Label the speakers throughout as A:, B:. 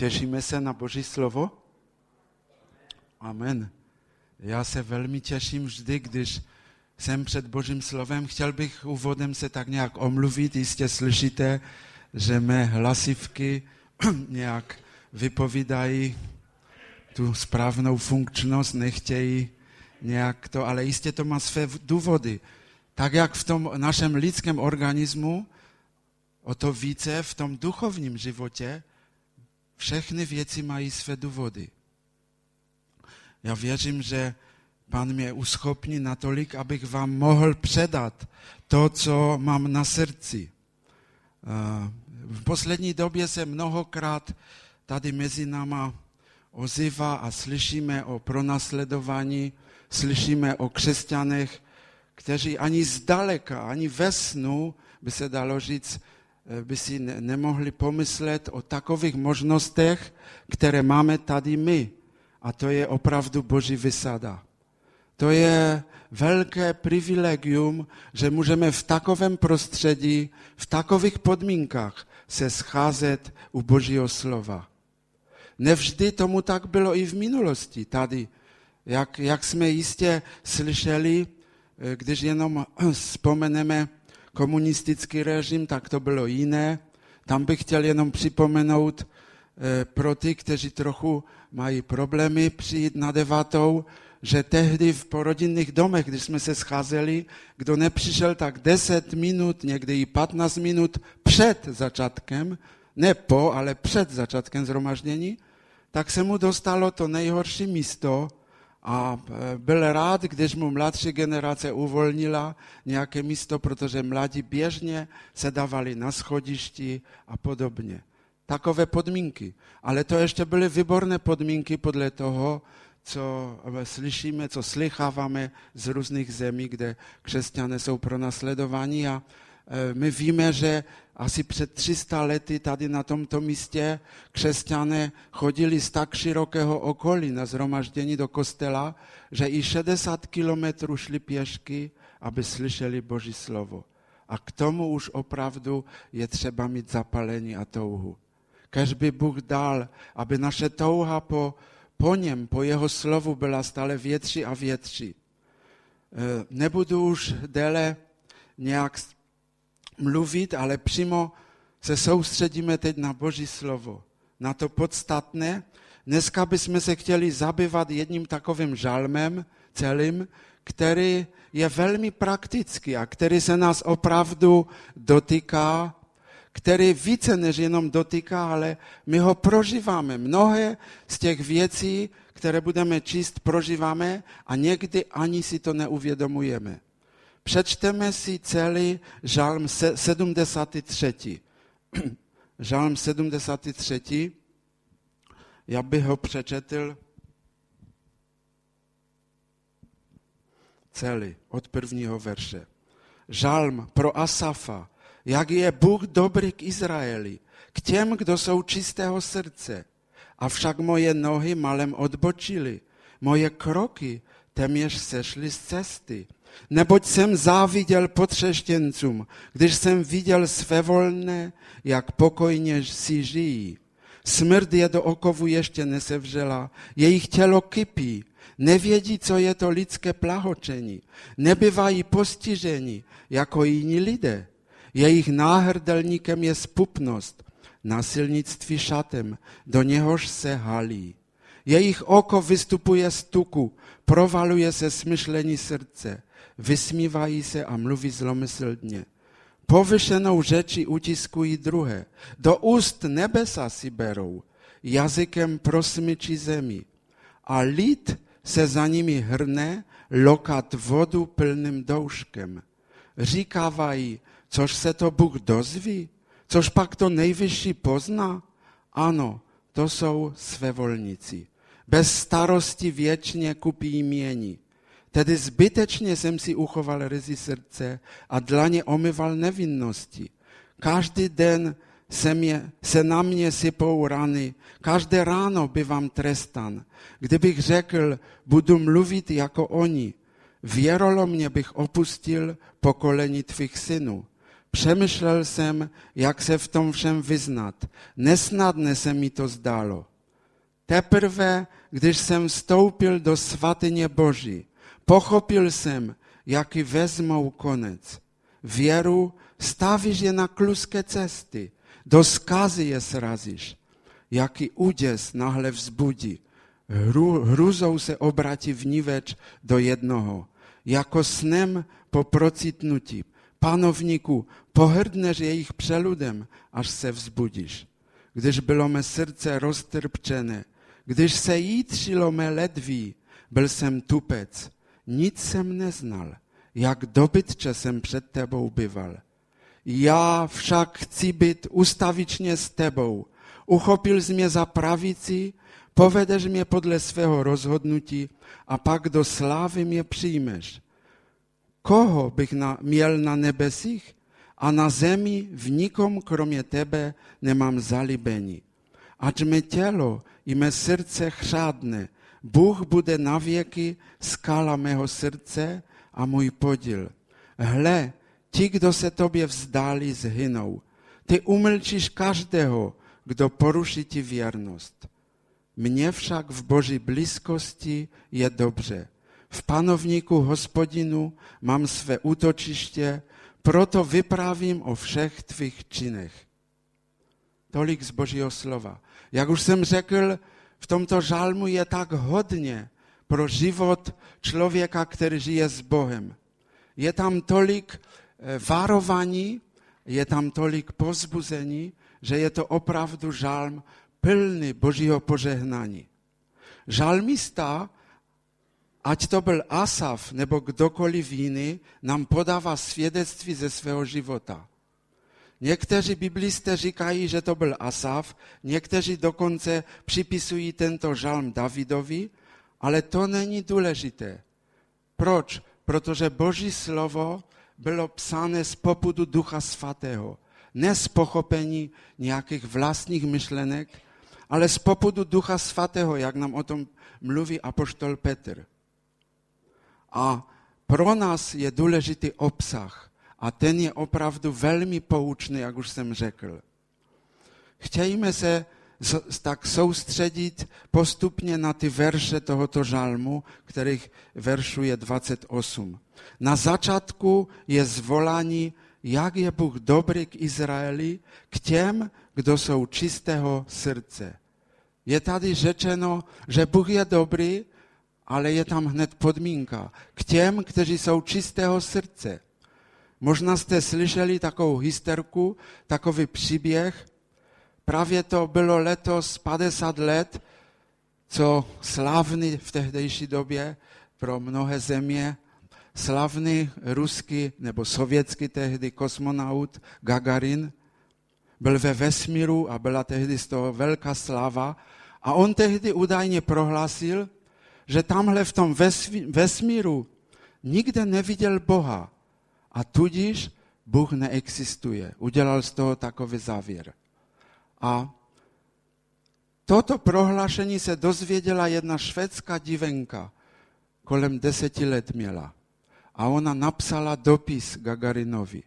A: Těšíme se na Boží slovo? Amen. Já se velmi těším vždy, když jsem před Božím slovem. Chtěl bych úvodem se tak nějak omluvit. Jistě slyšíte, že mé hlasivky nějak vypovídají tu správnou funkčnost, nechtějí nějak to, ale jistě to má své důvody. Tak jak v tom našem lidském organismu, o to více v tom duchovním životě všechny věci mají své důvody. Já věřím, že Pan mě uschopní natolik, abych vám mohl předat to, co mám na srdci. V poslední době se mnohokrát tady mezi náma ozývá a slyšíme o pronásledování, slyšíme o křesťanech, kteří ani zdaleka, ani ve snu, by se dalo říct, Eh, by si nemohli pomyslet o takových možnostech, které máme tady my. A to je opravdu boží vysada. To je velké privilegium, že můžeme v takovém prostředí, v takových podmínkách se scházet u božího slova. Nevždy tomu tak bylo i v minulosti tady. Jak, jak jsme jistě slyšeli, eh, když jenom vzpomeneme komunistický režim, tak to bylo jiné. Tam bych chtěl jenom připomenout eh, pro ty, kteří trochu mají problémy přijít na devatou, že tehdy v porodinných domech, když jsme se scházeli, kdo nepřišel tak 10 minut, někdy i 15 minut před začátkem, ne po, ale před začátkem zhromaždění, tak se mu dostalo to nejhorší místo, a e, byl rád, když mu mladší generace uvolnila nějaké místo, protože mladí běžně se dávali na schodišti a podobně. Takové podmínky. Ale to ještě byly výborné podmínky podle toho, co e, slyšíme, co slycháváme z různých zemí, kde křesťané jsou pronásledováni a e, my víme, že asi před 300 lety tady na tomto místě křesťané chodili z tak širokého okolí na zhromaždění do kostela, že i 60 kilometrů šli pěšky, aby slyšeli Boží slovo. A k tomu už opravdu je třeba mít zapalení a touhu. Kež by Bůh dal, aby naše touha po, po něm, po jeho slovu byla stále větší a větší. E, nebudu už déle nějak mluvit, ale přímo se soustředíme teď na Boží slovo, na to podstatné. Dneska bychom se chtěli zabývat jedním takovým žalmem celým, který je velmi praktický a který se nás opravdu dotýká, který více než jenom dotýká, ale my ho prožíváme. Mnohé z těch věcí, které budeme číst, prožíváme a někdy ani si to neuvědomujeme. Přečteme si celý žalm 73. žalm 73. Já bych ho přečetl celý, od prvního verše. Žalm pro Asafa, jak je Bůh dobrý k Izraeli, k těm, kdo jsou čistého srdce. Avšak moje nohy malem odbočily, moje kroky téměř sešly z cesty Neboť jsem záviděl potřeštěncům, když jsem viděl své volné, jak pokojně si žijí. Smrt je do okovu ještě nesevřela, jejich tělo kypí, nevědí, co je to lidské plahočení, nebyvají postiženi jako jiní lidé. Jejich náhrdelníkem je spupnost, násilnictví šatem, do něhož se halí. Jejich oko vystupuje z tuku, provaluje se smyšlení srdce vysmívají se a mluví zlomyslně. Povyšenou řeči utiskují druhé. Do úst nebesa si berou, jazykem prosmyčí zemi. A lid se za nimi hrne, lokat vodu plným douškem. Říkávají, což se to Bůh dozví, což pak to nejvyšší pozná. Ano, to jsou svévolníci. Bez starosti věčně kupí jmění. Tedy zbytečně jsem si uchoval ryzy srdce a dlaně omyval nevinnosti. Každý den se, mě, se na mě sypou rany, každé ráno bývám trestan. Kdybych řekl, budu mluvit jako oni, věrolomně bych opustil pokolení tvých synů. Přemýšlel jsem, jak se v tom všem vyznat. Nesnadné se mi to zdálo. Teprve, když jsem vstoupil do svatyně Boží, pochopil jsem, jaký vezmou konec. Věru stavíš je na kluské cesty, do skazy je srazíš. Jaký úděs nahle vzbudí. Hru, hruzou se obratí vníveč do jednoho. Jako snem po procitnutí. Panovníku, pohrdneš jejich přeludem, až se vzbudíš. Když bylo mé srdce roztrpčené, když se jítřilo mé ledví, byl jsem tupec, nic jsem neznal, jak dobytče jsem před tebou byval. Já však chci být ustavičně s tebou. Uchopil jsi mě za pravici, povedeš mě podle svého rozhodnutí a pak do slávy mě přijmeš. Koho bych na, měl na nebesích a na zemi v nikom kromě tebe nemám zalíbení. Ať mé tělo i mé srdce chřádne, Bůh bude na věky skala mého srdce a můj podíl. Hle, ti, kdo se tobě vzdali, zhynou. Ty umlčíš každého, kdo poruší ti věrnost. Mně však v Boží blízkosti je dobře. V panovníku hospodinu mám své útočiště, proto vyprávím o všech tvých činech. Tolik z Božího slova. Jak už jsem řekl, v tomto žalmu je tak hodně pro život člověka, který žije s Bohem. Je tam tolik eh, varování, je tam tolik pozbuzení, že je to opravdu žalm plný Božího požehnání. Žalmista, ať to byl Asaf nebo kdokoliv jiný, nám podává svědectví ze svého života. Někteří biblisté říkají, že to byl Asaf, někteří dokonce připisují tento žalm Davidovi, ale to není důležité. Proč? Protože Boží slovo bylo psáno z popudu Ducha Svatého. Ne z pochopení nějakých vlastních myšlenek, ale z popudu Ducha Svatého, jak nám o tom mluví apoštol Petr. A pro nás je důležitý obsah. A ten je opravdu velmi poučný, jak už jsem řekl. Chtějme se tak soustředit postupně na ty verše tohoto žalmu, kterých veršů je 28. Na začátku je zvolání, jak je Bůh dobrý k Izraeli, k těm, kdo jsou čistého srdce. Je tady řečeno, že Bůh je dobrý, ale je tam hned podmínka. K těm, kteří jsou čistého srdce. Možná jste slyšeli takovou hysterku, takový příběh. Právě to bylo letos 50 let, co slavný v tehdejší době pro mnohé země, slavný ruský nebo sovětský tehdy kosmonaut Gagarin byl ve vesmíru a byla tehdy z toho velká slava. A on tehdy údajně prohlásil, že tamhle v tom vesmíru nikde neviděl Boha a tudíž Bůh neexistuje. Udělal z toho takový závěr. A toto prohlášení se dozvěděla jedna švédská divenka, kolem deseti let měla. A ona napsala dopis Gagarinovi.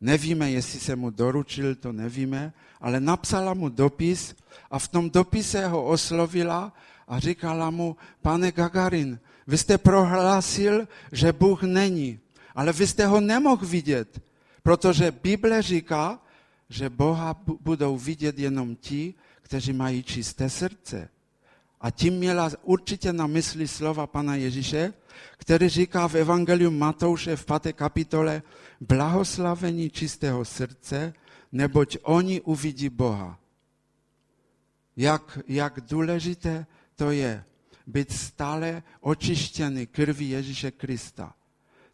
A: Nevíme, jestli se mu doručil, to nevíme, ale napsala mu dopis a v tom dopise ho oslovila a říkala mu, pane Gagarin, vy jste prohlásil, že Bůh není ale vy jste ho nemohl vidět, protože Bible říká, že Boha budou vidět jenom ti, kteří mají čisté srdce. A tím měla určitě na mysli slova Pana Ježíše, který říká v Evangeliu Matouše v 5. kapitole blahoslavení čistého srdce, neboť oni uvidí Boha. Jak, jak důležité to je být stále očištěný krví Ježíše Krista.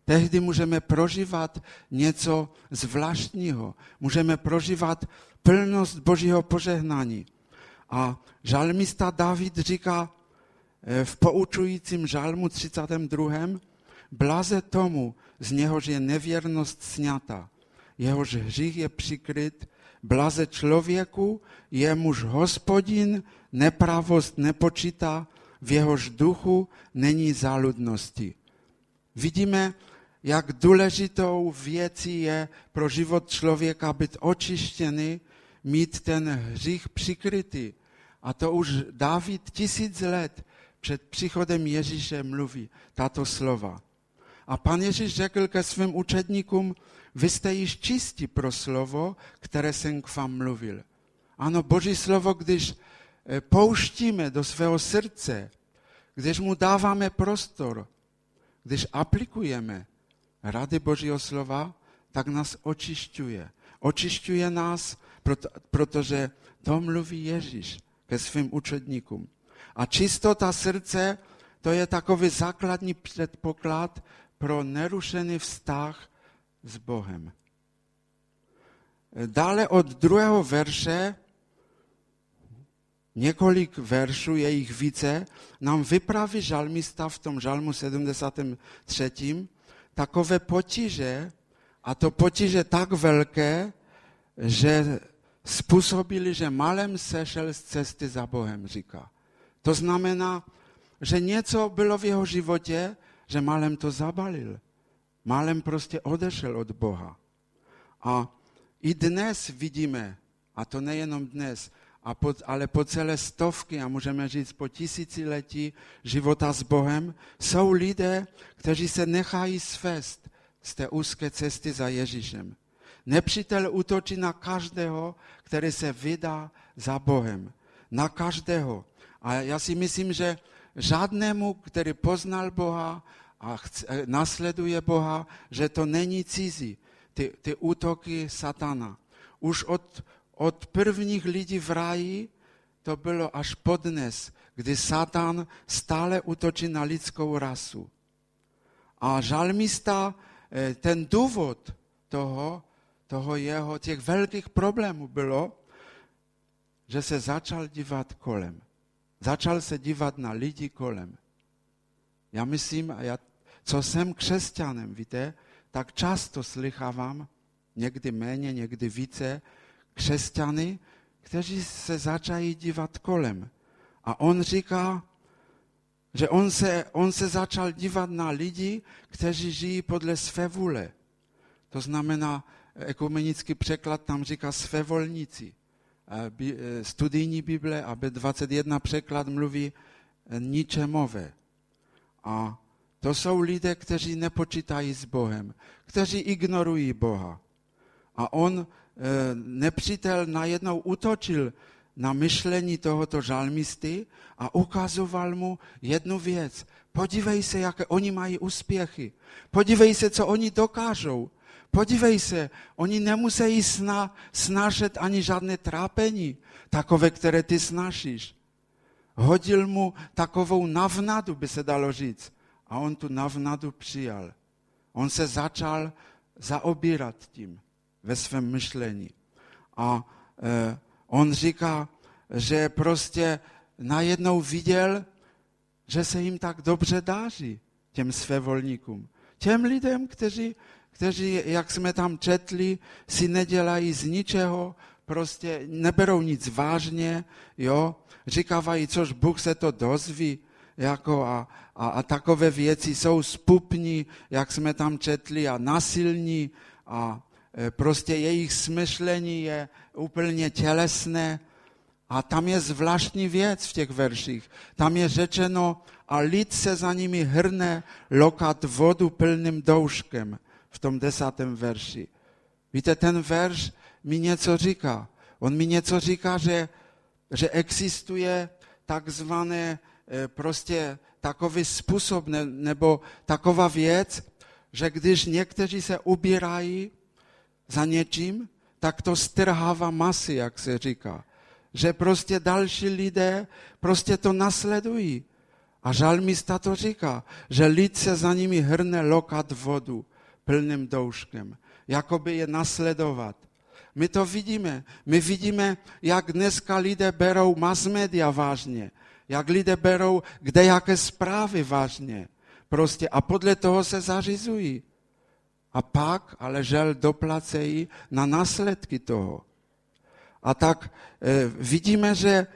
A: Tehdy můžeme prožívat něco zvláštního. Můžeme prožívat plnost Božího požehnání. A žalmista David říká eh, v poučujícím žalmu 32. Blaze tomu, z něhož je nevěrnost sněta, jehož hřích je přikryt, blaze člověku, jemuž hospodin nepravost nepočítá, v jehož duchu není záludnosti. Vidíme, jak důležitou věcí je pro život člověka být očištěný, mít ten hřích přikrytý. A to už David tisíc let před příchodem Ježíše mluví tato slova. A pan Ježíš řekl ke svým učedníkům, vy jste již čistí pro slovo, které jsem k vám mluvil. Ano, Boží slovo, když eh, pouštíme do svého srdce, když mu dáváme prostor, když aplikujeme rady Božího slova, tak nás očišťuje. Očišťuje nás, protože to mluví Ježíš ke svým učedníkům. A čistota srdce, to je takový základní předpoklad pro nerušený vztah s Bohem. Dále od druhého verše, několik veršů, je jich více, nám vypraví žalmista v tom žalmu 73. takové potíže, a to potíže tak velké, že způsobili, že malem sešel z cesty za Bohem, říká. To znamená, že něco bylo v jeho životě, že malem to zabalil. Málem prostě odešel od Boha. A i dnes vidíme, a to nejenom dnes, a po, ale po celé stovky, a můžeme říct po tisíciletí života s Bohem, jsou lidé, kteří se nechají svést z té úzké cesty za Ježíšem. Nepřítel útočí na každého, který se vydá za Bohem. Na každého. A já si myslím, že žádnému, který poznal Boha a chce, eh, nasleduje Boha, že to není cizí, ty, ty útoky satana. Už od, od prvních lidí v ráji to bylo až podnes, kdy Satan stále útočí na lidskou rasu. A žalmista, eh, ten důvod toho, toho jeho, těch velkých problémů bylo, že se začal dívat kolem. Začal se dívat na lidi kolem. Já myslím, a já co jsem křesťanem, víte, tak často slychávám, někdy méně, někdy více, křesťany, kteří se začají dívat kolem. A on říká, že on se, on se začal dívat na lidi, kteří žijí podle své vůle. To znamená, ekumenický překlad tam říká svévolníci. E, studijní Bible a B21 překlad mluví e, ničemové. A to jsou lidé, kteří nepočítají s Bohem, kteří ignorují Boha. A on, nepřítel, najednou utočil na myšlení tohoto žalmisty a ukazoval mu jednu věc. Podívej se, jaké oni mají úspěchy. Podívej se, co oni dokážou. Podívej se, oni nemusí sna, snažet ani žádné trápení, takové, které ty snažíš. Hodil mu takovou navnadu, by se dalo říct a on tu navnadu přijal. On se začal zaobírat tím ve svém myšlení. A e, on říká, že prostě najednou viděl, že se jim tak dobře dáří, těm svévolníkům. Těm lidem, kteří, kteří, jak jsme tam četli, si nedělají z ničeho, prostě neberou nic vážně, jo, říkávají, což Bůh se to dozví, jako a, a, a takové věci jsou spupní, jak jsme tam četli, a nasilní a prostě jejich smyšlení je úplně tělesné. A tam je zvláštní věc v těch verších. Tam je řečeno, a lid se za nimi hrne lokat vodu plným douškem v tom desátém verši. Víte, ten verš mi něco říká. On mi něco říká, že, že existuje takzvané E, prostě takový způsob ne, nebo taková věc, že když někteří se ubírají za něčím, tak to strhává masy, jak se říká. Že prostě další lidé prostě to nasledují. A žalmista to říká, že lid se za nimi hrne lokat vodu plným douškem, jakoby je nasledovat. My to vidíme. My vidíme, jak dneska lidé berou mass media vážně jak lidé berou kde jaké zprávy vážně. Prostě a podle toho se zařizují. A pak ale žel doplacejí na následky toho. A tak e, vidíme, že,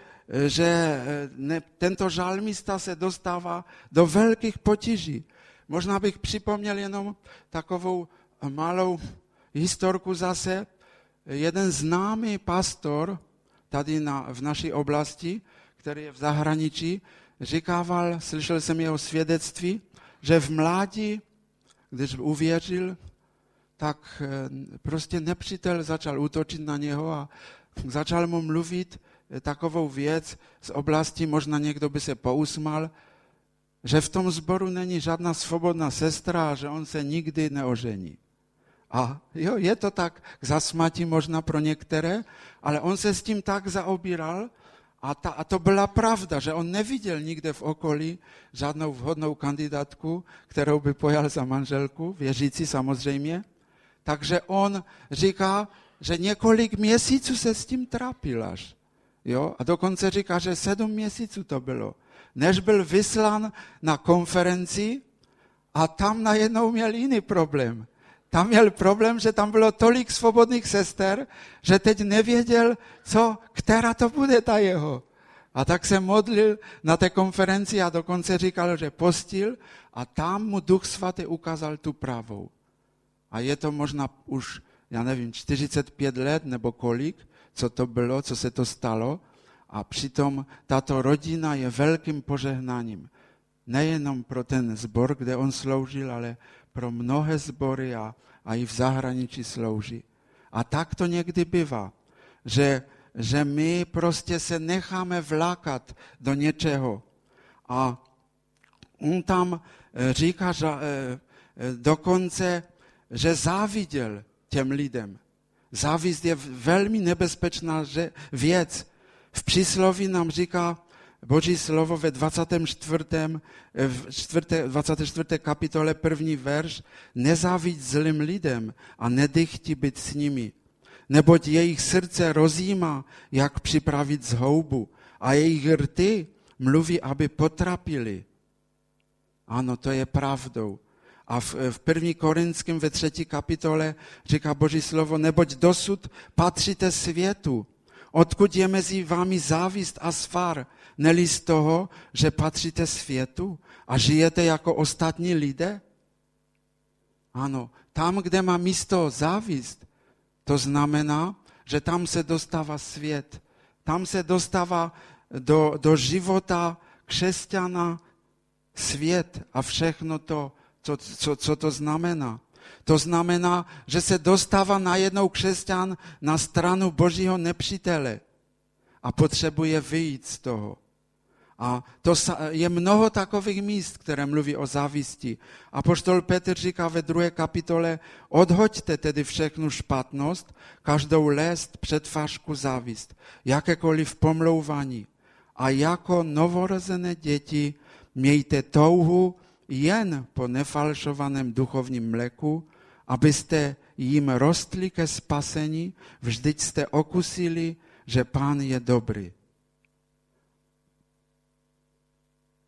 A: že e, ne, tento žalmista se dostává do velkých potíží. Možná bych připomněl jenom takovou malou historku zase. Jeden známý pastor tady na, v naší oblasti, který je v zahraničí, říkával, slyšel jsem jeho svědectví, že v mládí, když uvěřil, tak eh, prostě nepřítel začal útočit na něho a začal mu mluvit eh, takovou věc z oblasti, možná někdo by se pousmal, že v tom zboru není žádná svobodná sestra a že on se nikdy neožení. A jo, je to tak k zasmatí možná pro některé, ale on se s tím tak zaobíral a, ta, a to byla pravda, že on neviděl nikde v okolí žádnou vhodnou kandidátku, kterou by pojal za manželku, věřící samozřejmě. Takže on říká, že několik měsíců se s tím trápil až. Jo? A dokonce říká, že sedm měsíců to bylo. Než byl vyslan na konferenci a tam najednou měl jiný problém. Tam měl problém, že tam bylo tolik svobodných sester, že teď nevěděl, co, která to bude ta jeho. A tak se modlil na té konferenci a dokonce říkal, že postil a tam mu Duch Svatý ukázal tu pravou. A je to možná už, já nevím, 45 let nebo kolik, co to bylo, co se to stalo. A přitom tato rodina je velkým požehnáním. Nejenom pro ten zbor, kde on sloužil, ale pro mnohé sbory a, a i v zahraničí slouží. A tak to někdy bývá, že, že my prostě se necháme vlákat do něčeho. A on tam eh, říká že, eh, eh, dokonce, že záviděl těm lidem. Závist je velmi nebezpečná věc. V přísloví nám říká Boží slovo ve 24. V 24. kapitole první verš nezávidť zlým lidem a nedychti být s nimi, neboť jejich srdce rozjíma, jak připravit zhoubu a jejich rty mluví, aby potrapili. Ano, to je pravdou. A v, v první Korinském ve třetí kapitole říká Boží slovo, neboť dosud patříte světu, odkud je mezi vámi závist a svar, neli z toho, že patříte světu a žijete jako ostatní lidé? Ano, tam, kde má místo závist, to znamená, že tam se dostává svět. Tam se dostává do, do života křesťana svět a všechno to, co, co, co to znamená. To znamená, že se dostává najednou křesťan na stranu božího nepřítele a potřebuje vyjít z toho. A to je mnoho takových míst, které mluví o závisti. A poštol Petr říká ve druhé kapitole, odhoďte tedy všechnu špatnost, každou lest, předfašku, závist, jakékoliv pomlouvání. A jako novorozené děti mějte touhu jen po nefalšovaném duchovním mleku, abyste jim rostli ke spasení, vždyť jste okusili, že Pán je dobrý.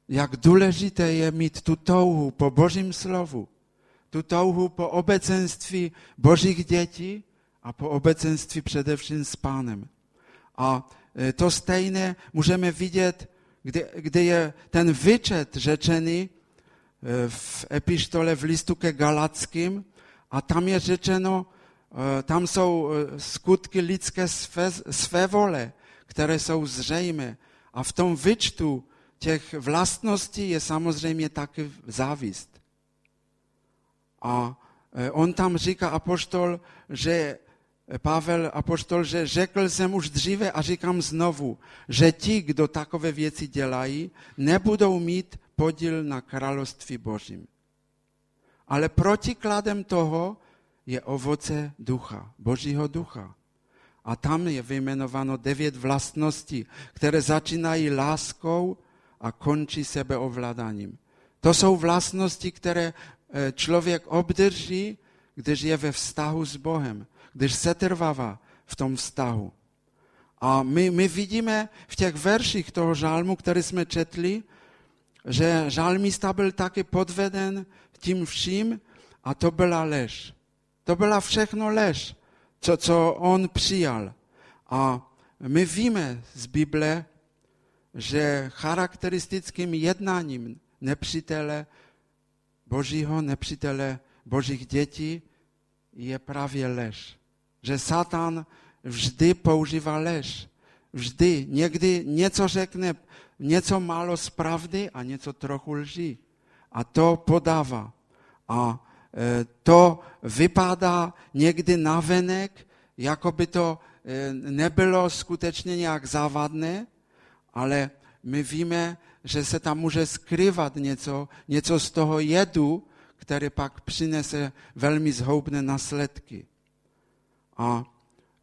A: Jak důležité je mít tu touhu po Božím slovu, tu touhu po obecenství Božích dětí a po obecenství především s Pánem. A e, to stejné můžeme vidět, kde, kde je ten vyčet řečený e, v epištole v listu ke Galackým a tam je řečeno, e, tam jsou skutky lidské své, své vole, které jsou zřejmé. A v tom vyčtu těch vlastností je samozřejmě taky závist. A e, on tam říká apoštol, že Pavel apoštol, že řekl jsem už dříve a říkám znovu, že ti, kdo takové věci dělají, nebudou mít podíl na království Božím. Ale protikladem toho je ovoce ducha, Božího ducha. A tam je vyjmenováno devět vlastností, které začínají láskou, a končí sebeovládáním. To jsou vlastnosti, které e, člověk obdrží, když je ve vztahu s Bohem, když se trvává v tom vztahu. A my, my vidíme v těch verších toho žálmu, který jsme četli, že žálmista byl taky podveden tím vším a to byla lež. To byla všechno lež, co, co on přijal. A my víme z Bible, že charakteristickým jednáním nepřítele Božího nepřítele, Božích dětí je právě lež. Že Satan vždy používá lež. Vždy. Někdy něco řekne, něco málo z pravdy a něco trochu lží. A to podává. A e, to vypadá někdy navenek, jako by to e, nebylo skutečně nějak závadné, ale my víme, že se tam může skrývat něco, něco z toho jedu, který pak přinese velmi zhoubné následky. A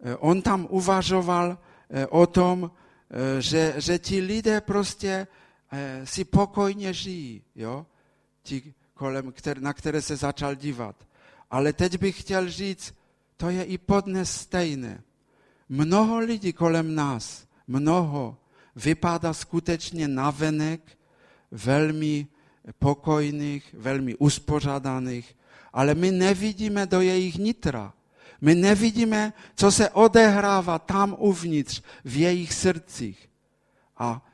A: e, on tam uvažoval e, o tom, e, že, že ti lidé prostě si pokojně žijí, jo? Ti, kolem, na které se začal dívat. Ale teď bych chtěl říct, to je i podnes stejné. Mnoho lidí kolem nás, mnoho, vypadá skutečně navenek velmi pokojných, velmi uspořádaných, ale my nevidíme do jejich nitra. My nevidíme, co se odehrává tam uvnitř, v jejich srdcích. A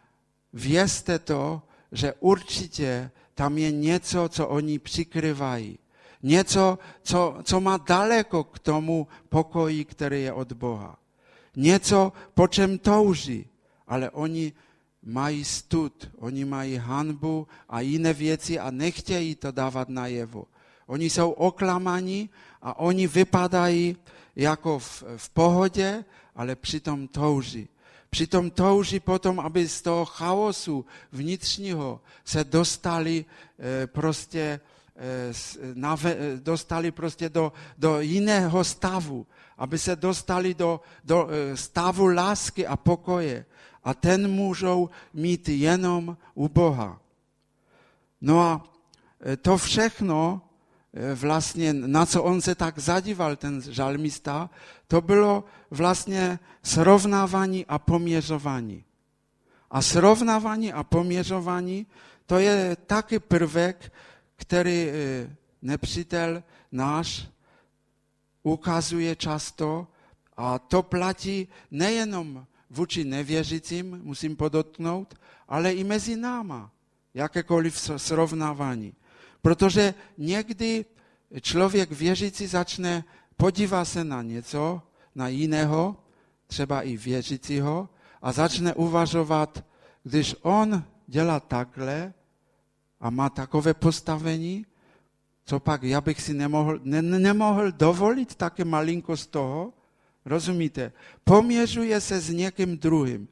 A: vězte to, že určitě tam je něco, co oni přikryvají. Něco, co, co má daleko k tomu pokoji, který je od Boha. Něco, po čem touží ale oni mají stud, oni mají hanbu a jiné věci a nechtějí to dávat najevo. Oni jsou oklamaní a oni vypadají jako v, v pohodě, ale přitom touží. Přitom touží potom, aby z toho chaosu vnitřního se dostali e, prostě, e, nave, dostali prostě do, do jiného stavu, aby se dostali do, do stavu lásky a pokoje a ten můžou mít jenom u Boha. No a e, to všechno, e, vlastně, na co on se tak zadíval, ten žalmista, to bylo vlastně srovnávání a poměřování. A srovnávání a poměřování, to je taky prvek, který e, nepřítel náš ukazuje často a to platí nejenom vůči nevěřícím, musím podotknout, ale i mezi náma, jakékoliv srovnávání. Protože někdy člověk věřící začne podívat se na něco, na jiného, třeba i věřícího, a začne uvažovat, když on dělá takhle a má takové postavení, co pak já bych si nemohl, ne, nemohl dovolit také malinko z toho, Rozumíte? Poměřuje se s někým druhým.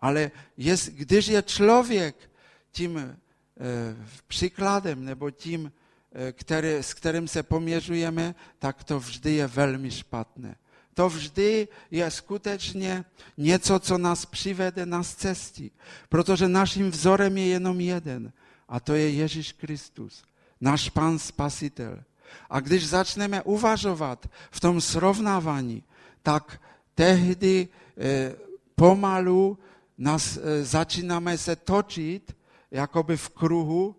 A: Ale jest, když je člověk tím e, příkladem nebo tím, e, který, s kterým tak to vždy je velmi špatné. To vždy je skutečně něco, co nás přivede na cestě. Protože naším vzorem je jenom jeden. A to je Ježíš Kristus. Náš Pan Spasitel. A když začneme uvažovat v tom srovnávání, tak tehdy eh, pomalu nás, eh, začínáme se točit jakoby v kruhu,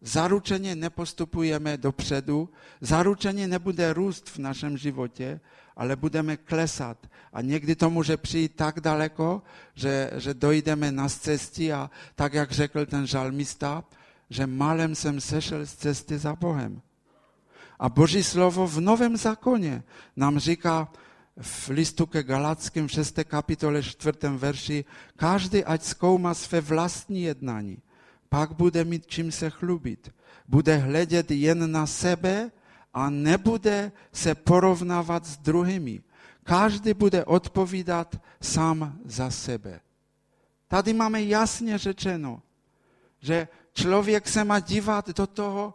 A: zaručeně nepostupujeme dopředu, zaručeně nebude růst v našem životě, ale budeme klesat. A někdy to může přijít tak daleko, že, že dojdeme na cestě a tak, jak řekl ten žalmista, že malem jsem sešel z cesty za Bohem. A Boží slovo v Novém zákoně nám říká, v listu ke Galackým v 6. kapitole 4. verši, každý ať zkoumá své vlastní jednání, pak bude mít čím se chlubit. Bude hledět jen na sebe a nebude se porovnávat s druhými. Každý bude odpovídat sám za sebe. Tady máme jasně řečeno, že člověk se má dívat do toho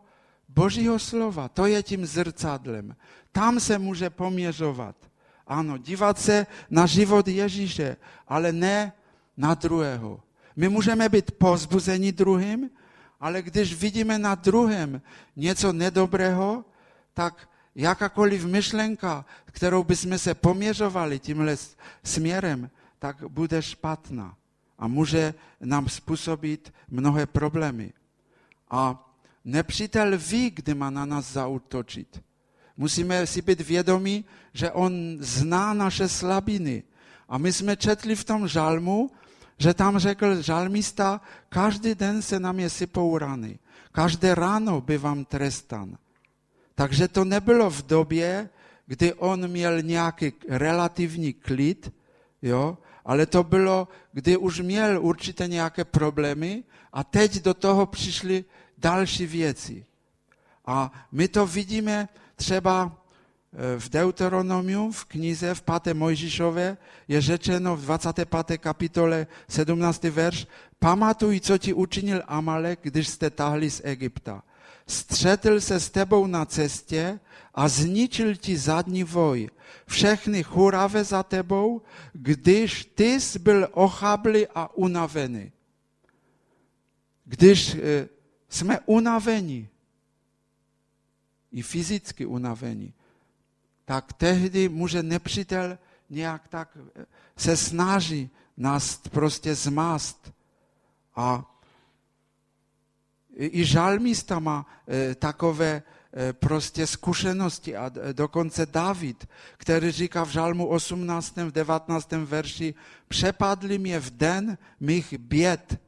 A: Božího slova. To je tím zrcadlem. Tam se může poměřovat. Ano, dívat se na život Ježíše, ale ne na druhého. My můžeme být pozbuzeni druhým, ale když vidíme na druhém něco nedobrého, tak jakákoliv myšlenka, kterou bychom se poměřovali tímhle směrem, tak bude špatná a může nám způsobit mnohé problémy. A nepřítel ví, kdy má na nás zautočit. Musíme si být vědomí, že on zná naše slabiny. A my jsme četli v tom žalmu, že tam řekl žalmista, každý den se na mě sypou rany, každé ráno vám trestan. Takže to nebylo v době, kdy on měl nějaký relativní klid, jo, ale to bylo, kdy už měl určitě nějaké problémy a teď do toho přišly další věci. A my to vidíme třeba e, v Deuteronomium, v knize v 5. Mojžišové, je řečeno v 25. kapitole 17. verš, pamatuj, co ti učinil Amalek, když jste tahli z Egypta. Střetl se s tebou na cestě a zničil ti zadní voj, všechny churavé za tebou, když ty jsi byl ochabli a unavený. Když e, jsme unavení, i fyzicky unavení, tak tehdy může nepřítel nějak tak e, se snaží nás prostě zmást. A i žalmista má e, takové E, prostě zkušenosti a dokonce David, který říká v žalmu 18. v 19. verši, přepadli mě v den mých běd,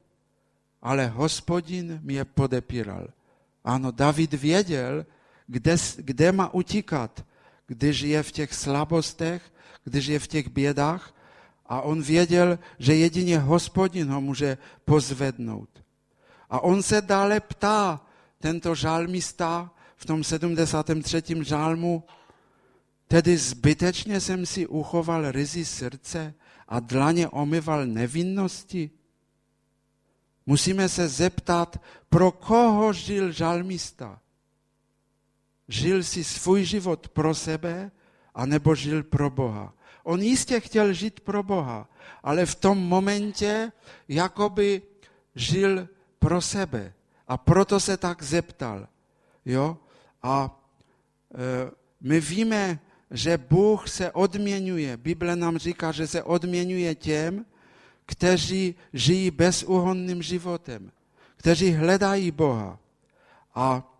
A: ale hospodin mě podepíral. Ano, David věděl, kde, kde má utíkat, když je v těch slabostech, když je v těch bědách a on věděl, že jedině hospodin ho může pozvednout. A on se dále ptá, tento žalmista, v tom 73. žálmu, tedy zbytečně jsem si uchoval ryzy srdce a dlaně omyval nevinnosti? Musíme se zeptat, pro koho žil žalmista? Žil si svůj život pro sebe, anebo žil pro Boha? On jistě chtěl žít pro Boha, ale v tom momentě jakoby žil pro sebe. A proto se tak zeptal. Jo? A e, my víme, že Bůh se odměňuje. Bible nám říká, že se odměňuje těm, kteří žijí bezúhonným životem, kteří hledají Boha. A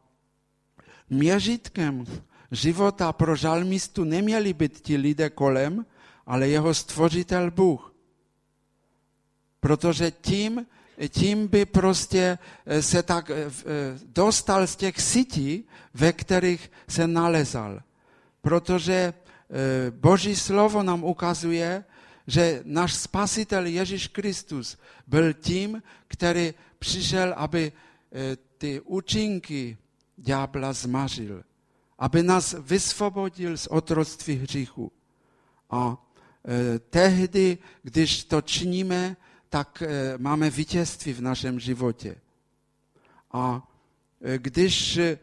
A: měřítkem života pro žalmistu neměli být ti lidé kolem, ale jeho stvořitel Bůh. Protože tím, tím by prostě eh, se tak eh, eh, dostal z těch sítí, ve kterých se nalezal. Protože Boží slovo nám ukazuje, že náš spasitel Ježíš Kristus byl tím, který přišel, aby ty účinky ďábla zmařil, aby nás vysvobodil z otroctví hříchu. A tehdy, když to činíme, tak e, máme vítězství v našem životě. A e, když e,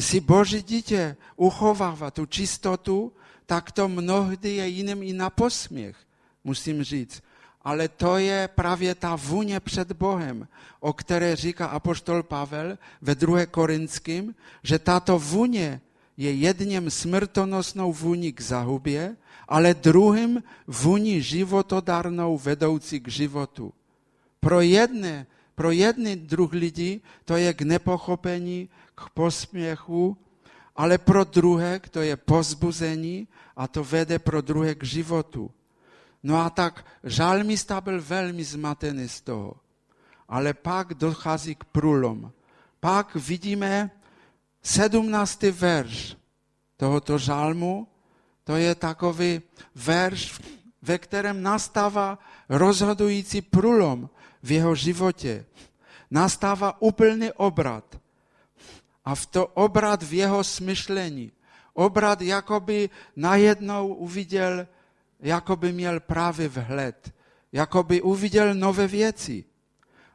A: si Boží dítě uchovává tu čistotu, tak to mnohdy je jiným i na posměch, musím říct. Ale to je právě ta vůně před Bohem, o které říká apoštol Pavel ve 2. Korinským, že tato vůně je jedním smrtonosnou vůní k zahubě, ale druhým vůní životodárnou vedoucí k životu. Pro jedné, pro jedný druh lidí to je k nepochopení, k posměchu, ale pro druhé to je pozbuzení a to vede pro druhé k životu. No a tak žalmista byl velmi zmatený z toho. Ale pak dochází k průlom. Pak vidíme sedmnáctý verš tohoto žalmu, to je takový verš, ve kterém nastává rozhodující průlom v jeho životě. Nastává úplný obrat. A v to obrat v jeho smyšlení. Obrat jakoby najednou uviděl, jakoby měl právě vhled. Jakoby uviděl nové věci.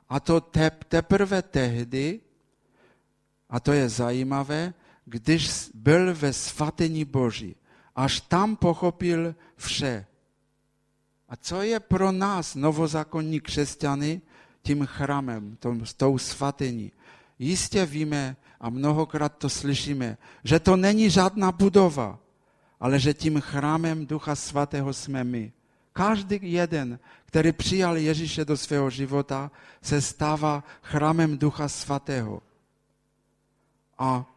A: A to teprve tehdy, a to je zajímavé, když byl ve svatyni Boží. Až tam pochopil vše. A co je pro nás, novozákonní křesťany, tím chramem, tom, tou svatyní? Jistě víme a mnohokrát to slyšíme, že to není žádná budova, ale že tím chrámem Ducha Svatého jsme my. Každý jeden, který přijal Ježíše do svého života, se stává chrámem Ducha Svatého. A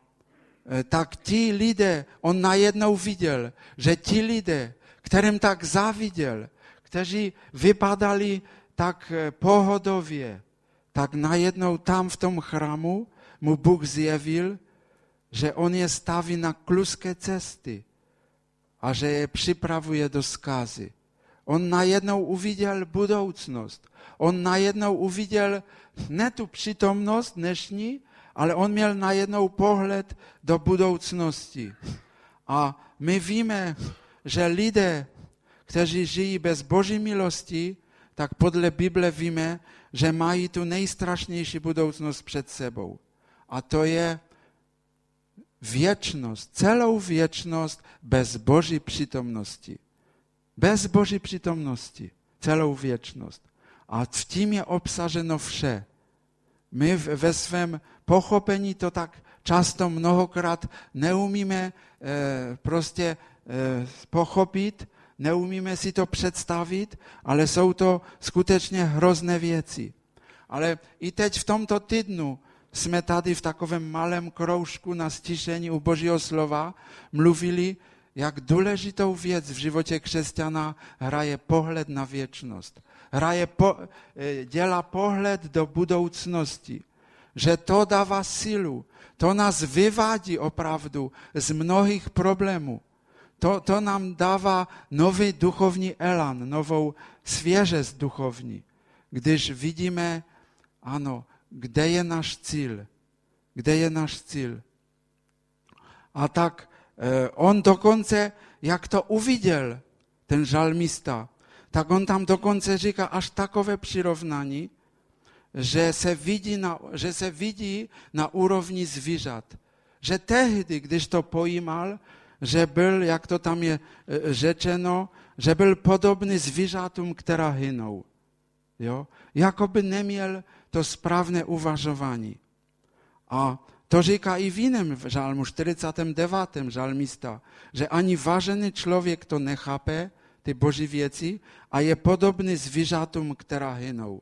A: e, tak ti lidé, on najednou viděl, že ti lidé, kterým tak záviděl, kteří vypadali tak e, pohodowie, tak najednou tam w tom chramu mu Bóg zjawil, że On je stawi na kluskie cesty, a że je przyprawuje do skazy. On najednou uwidział budoucnost. On najednou uwidział nie tu przytomność dnešní, ale on miał najednou pohled do budoucnosti. A my wiemy, że ludzie, którzy żyją bez Bożej miłości, tak podle Bible wiemy, że mają tu najstraszniejszą budoucność przed sobą. A to jest wieczność, celą wieczność bez Bożej przytomności. Bez Bożej przytomności, celą wieczność. A w tym je obsażeno wsze. My we swym pochopení to tak často mnohokrát neumíme e, prostě e, pochopit, neumíme si to představit, ale jsou to skutečně hrozné věci. Ale i teď v tomto týdnu jsme tady v takovém malém kroužku na stišení u Božího slova mluvili, jak důležitou věc v životě křesťana hraje pohled na věčnost. Hraje po, e, dělá pohled do budoucnosti że to dawa silu, to nas wywodzi opravdu z mnohých problemów. To, to nam dawa nowy duchowni elan, nową świeżość duchowni, gdyż widzimy, ano, gdzie jest nasz cel, gdzie jest nasz cel. A tak e, on do końca, jak to uwidział, ten żalmista, tak on tam do końca rzeka aż takowe przyrównanie, że se widzi na, że se widzi na úrovni zwierzat. Że tehdy, gdyż to pojímal, że był, jak to tam je e, rzeczeno, że był podobny zwierzatom, które hyną. Jo? Jakoby nie miał to sprawne uważowanie. A to rzeka i w innym żalmu, 49 żalmista, że ani ważny człowiek to nie chapie, ty Boży wieci, a je podobny zwierzatom, które hyną.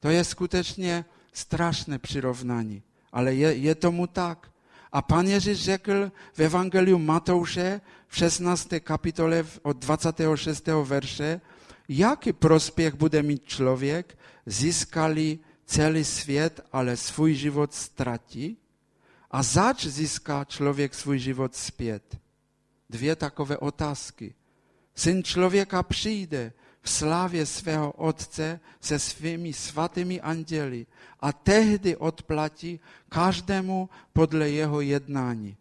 A: To jest skutecznie straszne przyrównanie, ale je, je tomu tak. A Pan Jezus rzekł w Ewangelium Mateusza w 16 kapitole od 26 wersze, jaki prospiech bude mieć człowiek, zyskali cały świat, ale swój żywot straci? A zacz zyska człowiek swój żywot spiet? Dwie takowe otaski. Syn człowieka przyjdzie, w sławie swego Otce ze swymi swatymi andzieli, a tehdy odpłaci każdemu podle jego jednani.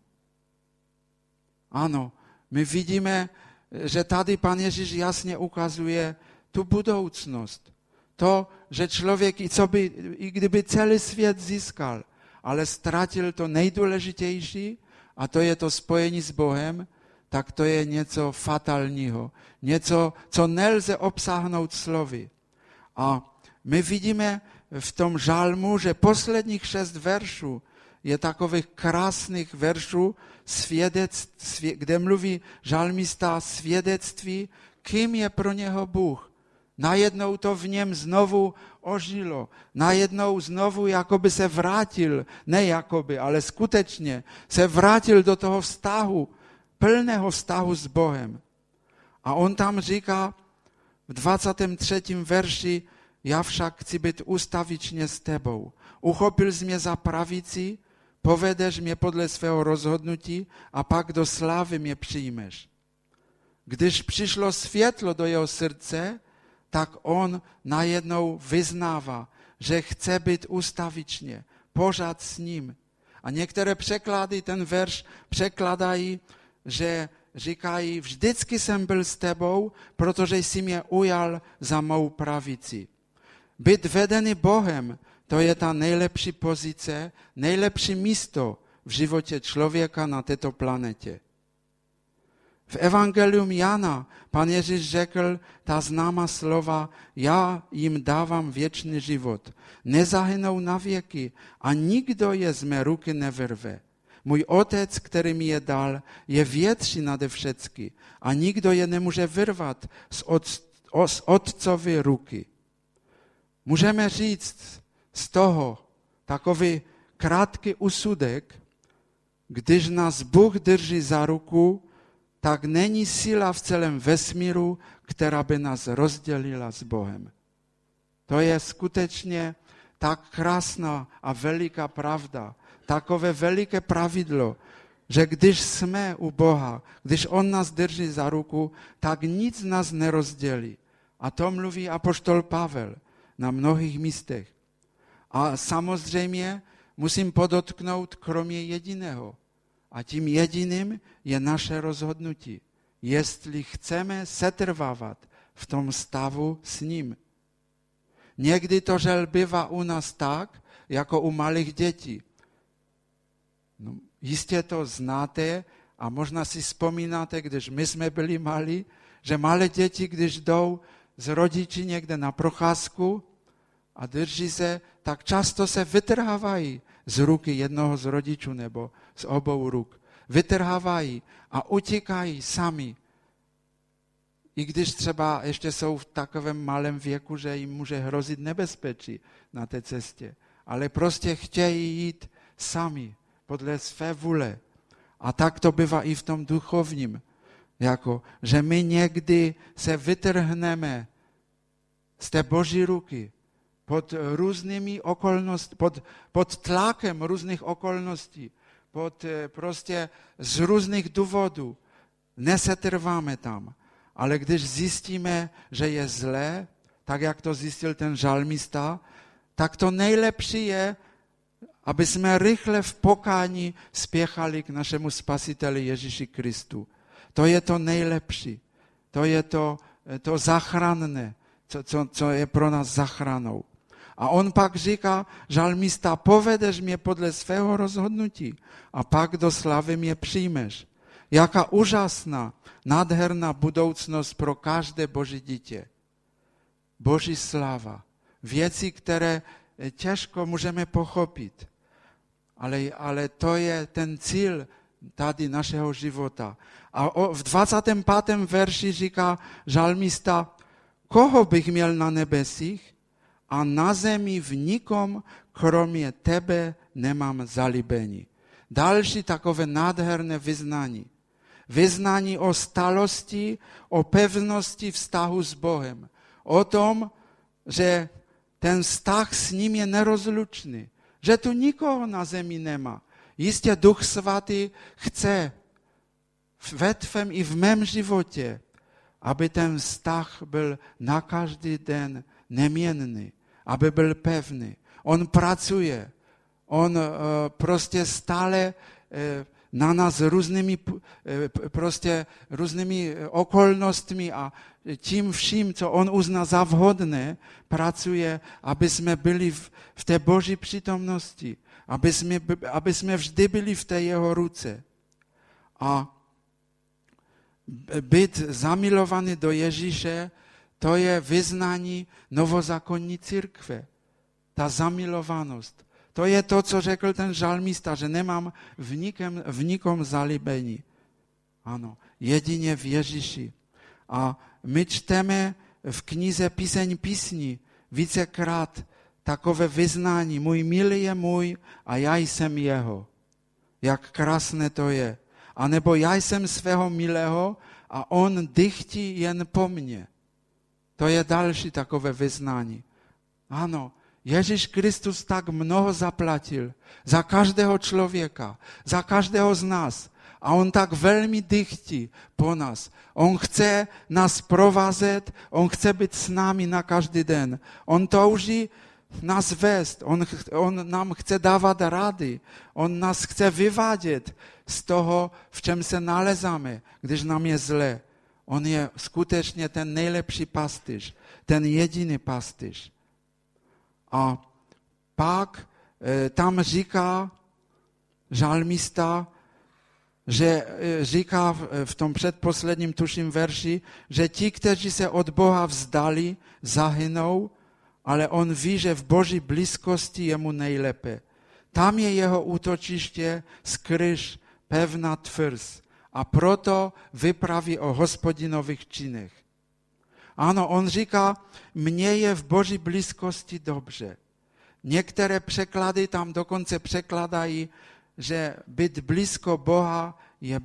A: Ano, my widzimy, że tady Pan Jezus jasnie ukazuje tu budoucnost. To, że człowiek i, co by, i gdyby cały świat zyskał, ale stracił to najdůležitější, a to jest to spojenie z Bogiem, tak to je něco fatalního, něco, co nelze obsáhnout slovy. A my vidíme v tom žalmu, že posledních šest veršů je takových krásných veršů, kde mluví žalmista svědectví, kým je pro něho Bůh. Najednou to v něm znovu ožilo. Najednou znovu jakoby se vrátil, ne jakoby, ale skutečně se vrátil do toho vztahu, plného vztahu s Bohem. A on tam říká v 23. verši, ja však chci być ustawicznie z Tebą. Uchopil mnie za prawicy, povedeš mnie podle swego rozhodnutí a pak do sławy mnie przyjmesz. Gdyż przyszło światło do jego serce, tak on na jedną wyznawa, że chce być ustawicznie, pożad z nim. A niektóre przeklady ten wersz przekladają że říkají, vždycky jsem byl s tebou, protože jsi mě ujal za mou pravici. Být vedený Bohem, to je ta nejlepší pozice, nejlepší místo v životě člověka na této planetě. V Evangelium Jana Pan Ježíš řekl ta známá slova, já jim dávám věčný život. Nezahynou na věky a nikdo je z mé ruky nevyrve. Mój Otec, który mi je dal, je větší nade všechny a nikdo je nemůže wyrwać z, od, z Otcowej ruky. Możemy říct z toho takový krátký usudek, gdyż nas Bóg drży za ruku, tak není sila w celém vesmíru, która by nas rozdzieliła z Bohem. To je skutečně tak krásná a veliká pravda, takové veliké pravidlo, že když jsme u Boha, když On nás drží za ruku, tak nic nás nerozdělí. A to mluví apoštol Pavel na mnohých místech. A samozřejmě musím podotknout kromě jediného. A tím jediným je naše rozhodnutí. Jestli chceme setrvávat v tom stavu s ním. Někdy to žel bývá u nás tak, jako u malých dětí. No, jistě to znáte a možná si vzpomínáte, když my jsme byli malí, že malé děti, když jdou z rodiči někde na procházku a drží se, tak často se vytrhávají z ruky jednoho z rodičů nebo z obou ruk. Vytrhávají a utíkají sami. I když třeba ještě jsou v takovém malém věku, že jim může hrozit nebezpečí na té cestě. Ale prostě chtějí jít sami, podle své vůle. A tak to bývá i v tom duchovním. Jako, že my někdy se vytrhneme z té boží ruky pod různými okolnostmi, pod, pod tlakem různých okolností, pod eh, prostě z různých důvodů. Nesetrváme tam. Ale když zjistíme, že je zlé, tak jak to zjistil ten žalmista, tak to nejlepší je, aby jsme rychle v pokání spěchali k našemu spasiteli Ježíši Kristu. To je to nejlepší. To je to, to zachranné, co, co, co je pro nás zachranou. A on pak říká, žalmista, povedeš mě podle svého rozhodnutí a pak do slavy mě přijmeš. Jaká úžasná, nádherná budoucnost pro každé boží dítě. Boží sláva. Věci, které těžko můžeme pochopit. Ale, ale to je ten cíl tady našeho života. A v 25. verši říká žalmista, koho bych měl na nebesích a na zemi v nikom, kromě tebe, nemám zalíbení. Další takové nádherné vyznání. Vyznání o stalosti, o pevnosti vztahu s Bohem. O tom, že ten vztah s ním je nerozlučný. Že tu nikoho na zemi nemá. Jistě Duch Svatý chce ve tvém i v mém životě, aby ten vztah byl na každý den neměnný, aby byl pevný. On pracuje, on uh, prostě stále uh, na nás různými, uh, prostě různými okolnostmi a tím vším, co on uzná za vhodné, pracuje, aby jsme byli v, v té boží přítomnosti, aby jsme, aby jsme vždy byli v té jeho ruce. A být zamilovaný do Ježíše, to je vyznání novozákonní církve. Ta zamilovanost. To je to, co řekl ten žalmista, že nemám v, nikem, v nikom zalíbení. Ano, jedině v Ježíši. A my čteme v knize Píseň písní vícekrát takové vyznání. Můj milý je můj a já jsem jeho. Jak krásné to je. A nebo já jsem svého milého a on dychtí jen po mně. To je další takové vyznání. Ano, Ježíš Kristus tak mnoho zaplatil za každého člověka, za každého z nás. A on tak velmi dychtí po nás. On chce nás provázet, on chce být s námi na každý den. On touží nás vést, on, on nám chce dávat rady, on nás chce vyvádět z toho, v čem se nalezáme, když nám je zle. On je skutečně ten nejlepší pastýř, ten jediný pastýř. A pak e, tam říká žalmista, že e, říká v tom předposledním tuším verši, že ti, kteří se od Boha vzdali, zahynou, ale on ví, že v Boží blízkosti je mu nejlépe. Tam je jeho útočiště, skryš, pevná tvrz. A proto vypraví o hospodinových činech. Ano, on říká, mně je v Boží blízkosti dobře. Některé překlady tam dokonce překladají, že být blízko Boha je,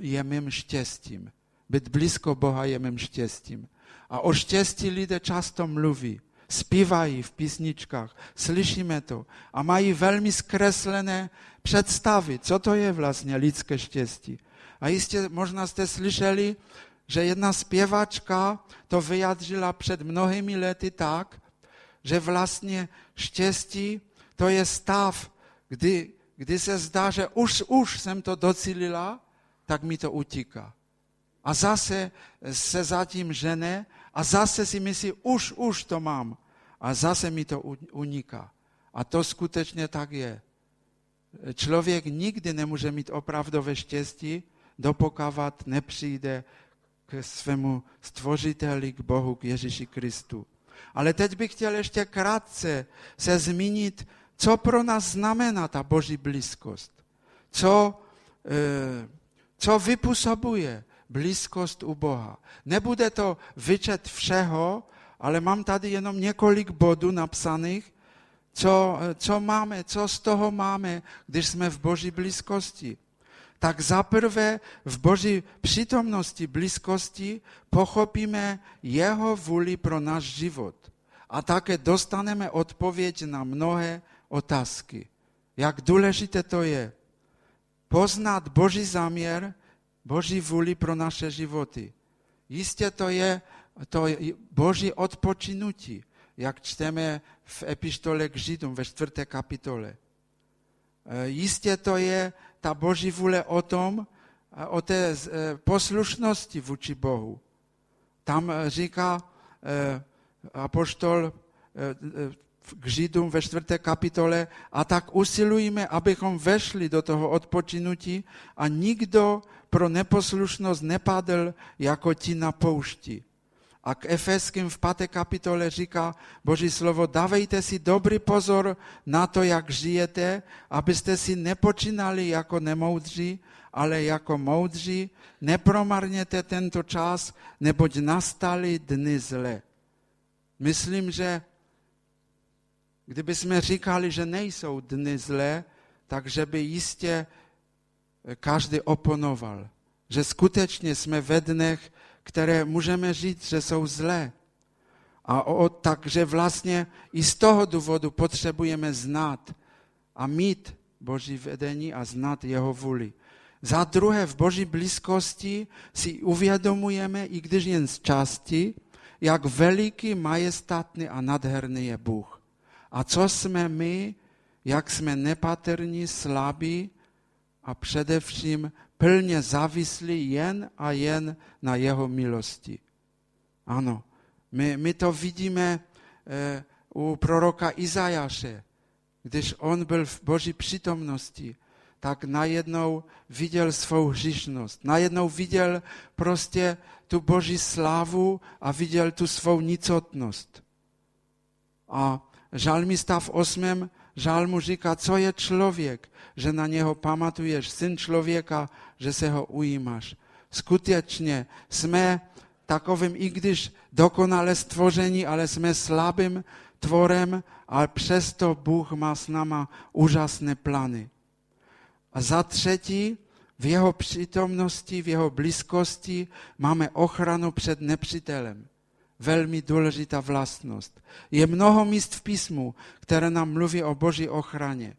A: je mým štěstím. Být blízko Boha je mým štěstím. A o štěstí lidé často mluví. zpívají v písničkách, slyšíme to a mají velmi zkreslené představy, co to je vlastně lidské štěstí. A jistě možná jste slyšeli, že jedna zpěvačka to vyjadřila před mnohými lety tak, že vlastně štěstí to je stav, kdy, kdy se zdá, že už, už jsem to docílila, tak mi to utíká. A zase se zatím žene a zase si myslí, už, už to mám. A zase mi to uniká. A to skutečně tak je. Člověk nikdy nemůže mít opravdové štěstí, dopokávat nepřijde k svému stvořiteli, k Bohu, k Ježíši Kristu. Ale teď bych chtěl ještě krátce se zmínit, co pro nás znamená ta Boží blízkost. Co, e, co vypůsobuje blízkost u Boha. Nebude to vyčet všeho, ale mám tady jenom několik bodů napsaných, co, co máme, co z toho máme, když jsme v Boží blízkosti. Tak zaprvé v Boží přítomnosti, blízkosti pochopíme jeho vůli pro náš život. A také dostaneme odpověď na mnohé otázky. Jak důležité to je poznat Boží záměr, Boží vůli pro naše životy. Jistě to je to Boží odpočinutí, jak čteme v epištole k Židům ve čtvrté kapitole. E, jistě to je ta Boží vůle o tom, o té e, poslušnosti vůči Bohu. Tam e, říká apoštol k Židům ve čtvrté kapitole a tak usilujeme, abychom vešli do toho odpočinutí a nikdo pro neposlušnost nepadl jako ti na poušti. A k Efeským v páté kapitole říká Boží slovo, dávejte si dobrý pozor na to, jak žijete, abyste si nepočínali jako nemoudří, ale jako moudří, nepromarněte tento čas, neboť nastali dny zle. Myslím, že kdyby jsme říkali, že nejsou dny zlé, takže by jistě každý oponoval. Že skutečně jsme ve dnech, které můžeme říct, že jsou zlé. A o, takže vlastně i z toho důvodu potřebujeme znát a mít Boží vedení a znát jeho vůli. Za druhé, v Boží blízkosti si uvědomujeme, i když jen z části, jak veliký, majestátný a nadherný je Bůh. A co jsme my, jak jsme nepatrní, slabí a především plně závislí jen a jen na jeho milosti. Ano, my, my to vidíme e, u proroka Izajaše, když on byl v boží přítomnosti, tak najednou viděl svou hřišnost. Najednou viděl prostě tu boží slávu a viděl tu svou nicotnost. A Žalmista v osmém žalmu říká, co je člověk, že na něho pamatuješ, syn člověka, že se ho ujímáš. Skutečně jsme takovým, i když dokonale stvoření, ale jsme slabým tvorem, ale přesto Bůh má s náma úžasné plány. A za třetí, v jeho přítomnosti, v jeho blízkosti máme ochranu před nepřítelem velmi důležitá vlastnost. Je mnoho míst v písmu, které nám mluví o boží ochraně.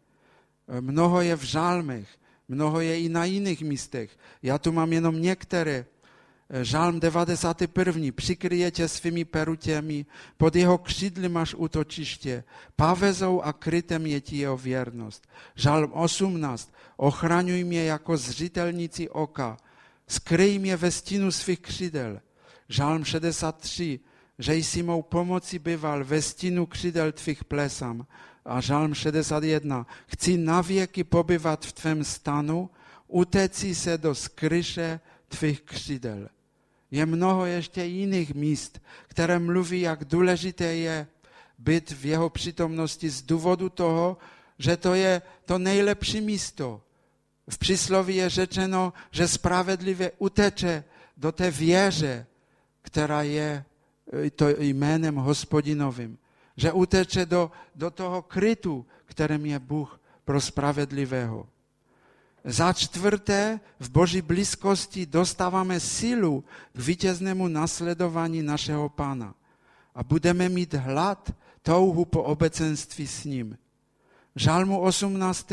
A: Mnoho je v žálmech, mnoho je i na jiných místech. Já tu mám jenom některé. Žálm 91. Přikryje tě svými perutěmi, pod jeho křídly máš útočiště, pavezou a krytem je ti jeho věrnost. Žálm 18. Ochraňuj mě jako zřitelníci oka, skryj mě ve stínu svých křídel. Žálm 63 že jsi mou pomoci byval ve stínu křidel tvých plesam. A žalm 61. Chci navěky pobyvat v tvém stanu, uteci se do skryše tvých křidel. Je mnoho ještě jiných míst, které mluví, jak důležité je být v jeho přítomnosti z důvodu toho, že to je to nejlepší místo. V přísloví je řečeno, že spravedlivě uteče do té věže, která je to jménem hospodinovým. Že uteče do, do toho krytu, kterým je Bůh pro spravedlivého. Za čtvrté, v Boží blízkosti dostáváme sílu k vítěznému nasledování našeho Pána. a budeme mít hlad, touhu po obecenství s ním. Žalmu 18.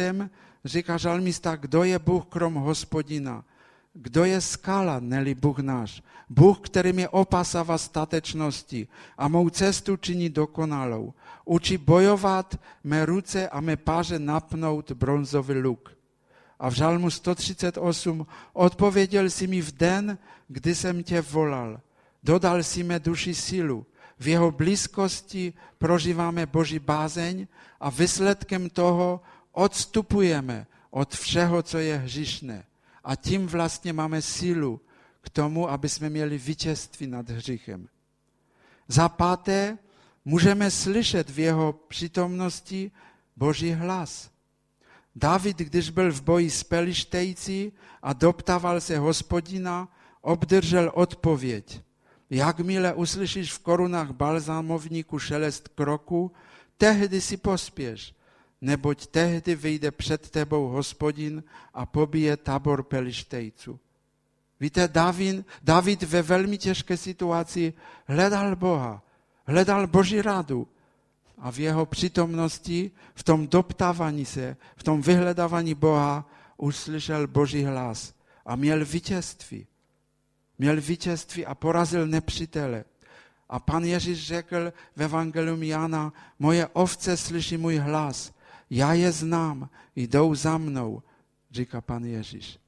A: říká žalmista, kdo je Bůh krom hospodina, kdo je skala, neli Bůh náš, Bůh, který mě opasává statečnosti a mou cestu činí dokonalou. Učí bojovat mé ruce a mé páře napnout bronzový luk. A v žalmu 138 odpověděl si mi v den, kdy jsem tě volal. Dodal si mé duši sílu. V jeho blízkosti prožíváme Boží bázeň a výsledkem toho odstupujeme od všeho, co je hřišné. A tím vlastně máme sílu k tomu, aby jsme měli vítězství nad hříchem. Za páté, můžeme slyšet v jeho přítomnosti Boží hlas. David, když byl v boji s Pelištejci a doptával se hospodina, obdržel odpověď. Jakmile uslyšíš v korunách balzámovníku šelest kroku, tehdy si pospěš, neboť tehdy vyjde před tebou hospodin a pobije tabor Pelištejců. Víte, David, David ve velmi těžké situaci hledal Boha, hledal Boží radu a v jeho přítomnosti, v tom doptávání se, v tom vyhledávání Boha uslyšel Boží hlas a měl vítězství. Měl vítězství a porazil nepřítele. A pan Ježíš řekl v Evangelium Jana, moje ovce slyší můj hlas, já je znám, jdou za mnou, říká pan Ježíš.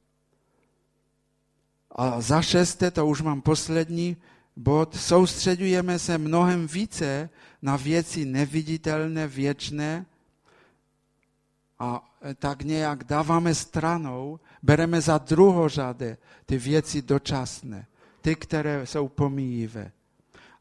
A: A za šesté, to už mám poslední bod, soustředujeme se mnohem více na věci neviditelné, věčné a tak nějak dáváme stranou, bereme za druhořadé ty věci dočasné, ty, které jsou pomíjivé.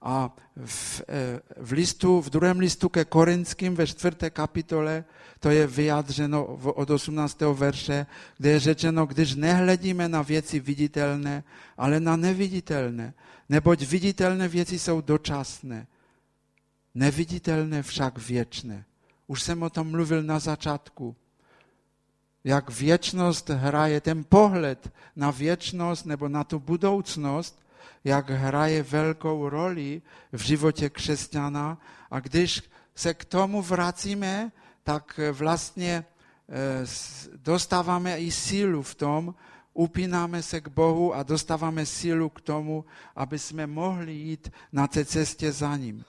A: A v, e, v, listu, v druhém listu ke Korinským ve čtvrté kapitole to je vyjádřeno od 18. verše, kde je řečeno, když nehledíme na věci viditelné, ale na neviditelné, neboť viditelné věci jsou dočasné, neviditelné však věčné. Už jsem o tom mluvil na začátku. Jak věčnost hraje, ten pohled na věčnost nebo na tu budoucnost, jak hraje velkou roli v životě křesťana. A když se k tomu vracíme, tak vlastně eh, dostáváme i sílu v tom, upínáme se k Bohu a dostáváme sílu k tomu, aby jsme mohli jít na té cestě za ním.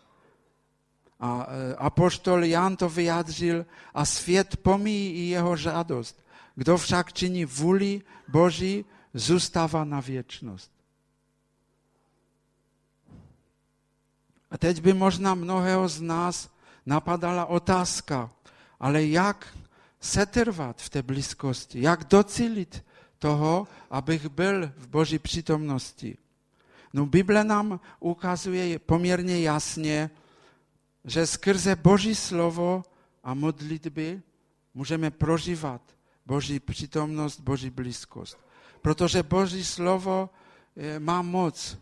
A: A eh, apoštol Jan to vyjádřil a svět pomíjí i jeho žádost. Kdo však činí vůli Boží, zůstává na věčnost. A teď by možná mnohého z nás napadala otázka, ale jak setrvat v té blízkosti, jak docílit toho, abych byl v Boží přítomnosti. No Bible nám ukazuje poměrně jasně, že skrze Boží slovo a modlitby můžeme prožívat Boží přítomnost, Boží blízkost. Protože Boží slovo eh, má moc.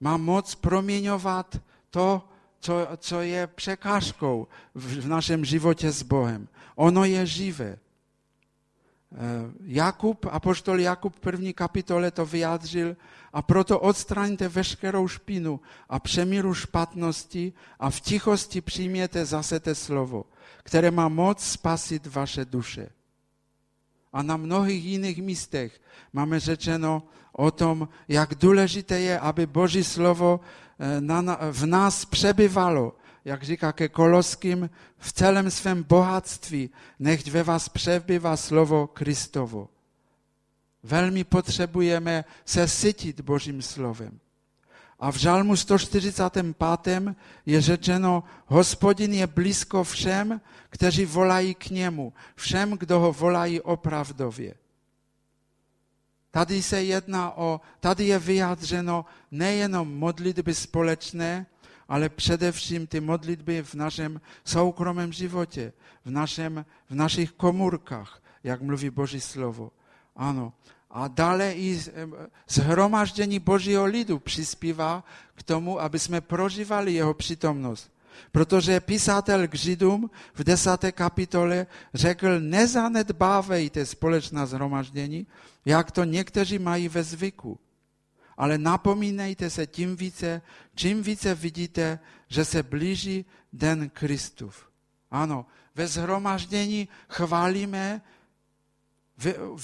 A: Má moc proměňovat to, co, co je překážkou v, našem životě s Bohem. Ono je živé. Eh, Jakub, apoštol Jakub v první kapitole to vyjádřil a proto odstraňte veškerou špinu a přemíru špatnosti a v tichosti přijměte zase te slovo, které má moc spasit vaše duše. A na mnohých jiných místech máme řečeno o tom, jak důležité je, aby Boží slovo eh, v nás přebyvalo, jak říká ke Koloským, v celém svém bohatství, nechť ve vás přebývá slovo Kristovo. Velmi potřebujeme se sytit Božím slovem. A v žalmu 145. je řečeno, hospodin je blízko všem, kteří volají k němu, všem, kdo ho volají opravdově. Tady se jedná o, tady je vyjádřeno nejenom modlitby společné, ale především ty modlitby v našem soukromém životě, v, našem, v našich komůrkách, jak mluví Boží slovo. Ano, a dále i zhromaždění Božího lidu přispívá k tomu, aby jsme prožívali jeho přítomnost. Protože písatel k Židům v desáté kapitole řekl, nezanedbávejte společná zhromaždění, jak to někteří mají ve zvyku. Ale napomínejte se tím více, čím více vidíte, že se blíží den Kristův. Ano, ve zhromaždění chválíme,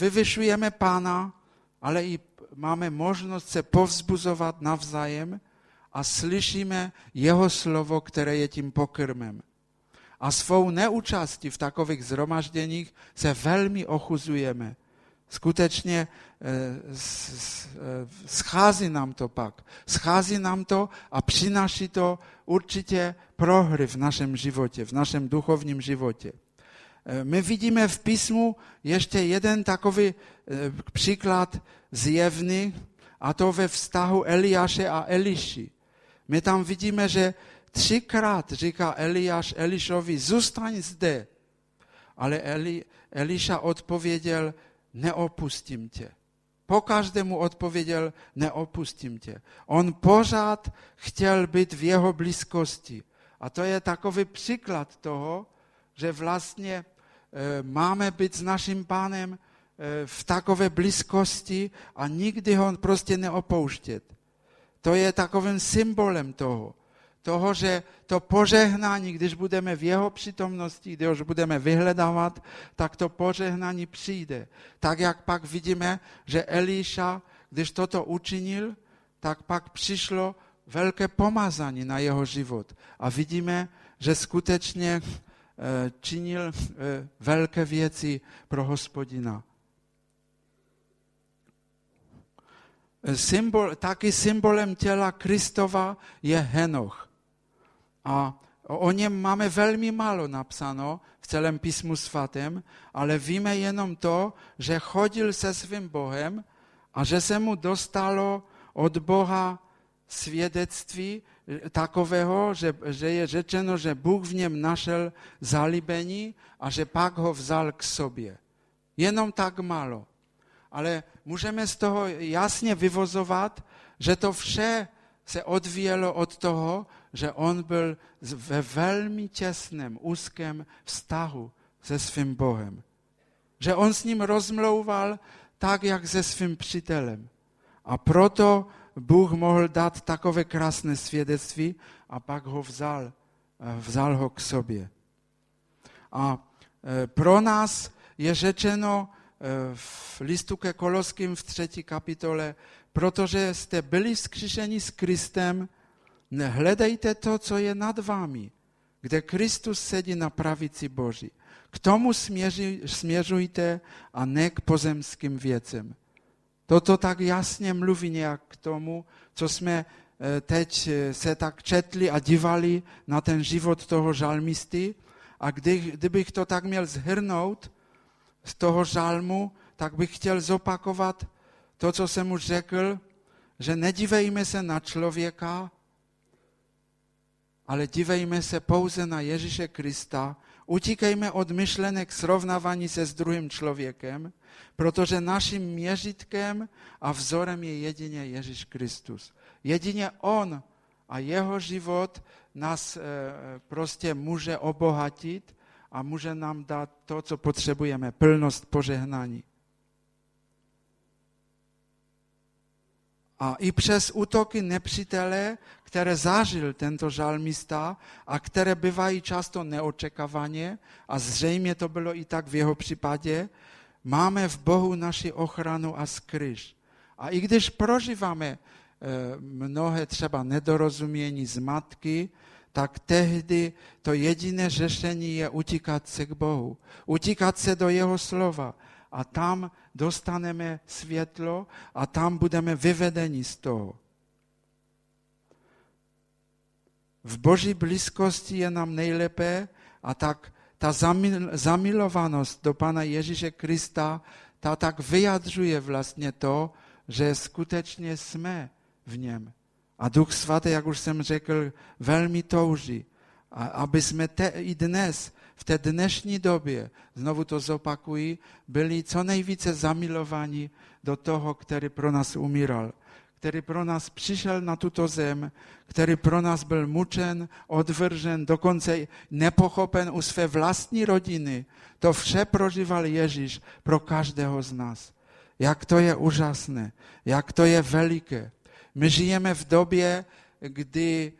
A: vyvyšujeme Pána, ale i máme možnost se povzbuzovat navzájem a slyšíme jeho slovo, které je tím pokrmem. A svou neúčastí v takových zhromažděních se velmi ochuzujeme. Skutečně eh, eh, schází nám to pak. Schází nám to a přináší to určitě prohry v našem životě, v našem duchovním životě. Eh, my vidíme v písmu ještě jeden takový příklad zjevný, a to ve vztahu Eliáše a Eliši. My tam vidíme, že třikrát říká Eliáš Elišovi, zůstaň zde. Ale Eli, Eliša odpověděl, neopustím tě. Po každému odpověděl, neopustím tě. On pořád chtěl být v jeho blízkosti. A to je takový příklad toho, že vlastně e, máme být s naším pánem e, v takové blízkosti a nikdy ho prostě neopouštět. To je takovým symbolem toho toho, že to požehnání, když budeme v jeho přítomnosti, když ho budeme vyhledávat, tak to požehnání přijde. Tak jak pak vidíme, že Elíša, když toto učinil, tak pak přišlo velké pomazání na jeho život. A vidíme, že skutečně eh, činil eh, velké věci pro hospodina. Symbol, taky symbolem těla Kristova je Henoch. A o něm máme velmi málo napsáno v celém písmu svatém, ale víme jenom to, že chodil se svým Bohem a že se mu dostalo od Boha svědectví takového, že, že je řečeno, že Bůh v něm našel zalíbení a že pak ho vzal k sobě. Jenom tak málo. Ale můžeme z toho jasně vyvozovat, že to vše se odvíjelo od toho, že on byl ve velmi těsném, úzkém vztahu se svým Bohem. Že on s ním rozmlouval tak, jak se svým přítelem. A proto Bůh mohl dát takové krásné svědectví a pak ho vzal, eh, vzal ho k sobě. A eh, pro nás je řečeno v listu ke Koloským v třetí kapitole, protože jste byli vzkříšeni s Kristem, Hledejte to, co je nad vámi, kde Kristus sedí na pravici Boží. K tomu směřujte a ne k pozemským věcem. Toto tak jasně mluví nějak k tomu, co jsme eh, teď eh, se tak četli a dívali na ten život toho žalmisty. A kdy, kdybych to tak měl zhrnout z toho žalmu, tak bych chtěl zopakovat to, co jsem už řekl, že nedívejme se na člověka, ale dívejme se pouze na Ježíše Krista, utíkejme od myšlenek srovnávání se s druhým člověkem, protože naším měřitkem a vzorem je jedině Ježíš Kristus. Jedině On a jeho život nás e, prostě může obohatit a může nám dát to, co potřebujeme, plnost požehnání. A i přes útoky nepřítele, které zažil tento žalmista a které bývají často neočekávaně, a zřejmě to bylo i tak v jeho případě, máme v Bohu naši ochranu a skryž. A i když prožíváme eh, mnohé třeba nedorozumění z matky, tak tehdy to jediné řešení je utíkat se k Bohu, utíkat se do jeho slova a tam dostaneme světlo a tam budeme vyvedeni z toho. V boží blízkosti je nám nejlépe a tak ta zamilovanost do Pana Ježíše Krista, ta tak vyjadřuje vlastně to, že skutečně jsme v něm. A Duch Svatý, jak už jsem řekl, velmi touží, aby jsme te, i dnes v té dnešní době, znovu to zopakuji, byli co nejvíce zamilovaní do toho, který pro nás umíral, který pro nás přišel na tuto zem, který pro nás byl mučen, odvržen, dokonce nepochopen u své vlastní rodiny. To vše prožíval Ježíš pro každého z nás. Jak to je úžasné, jak to je veliké. My žijeme v době, kdy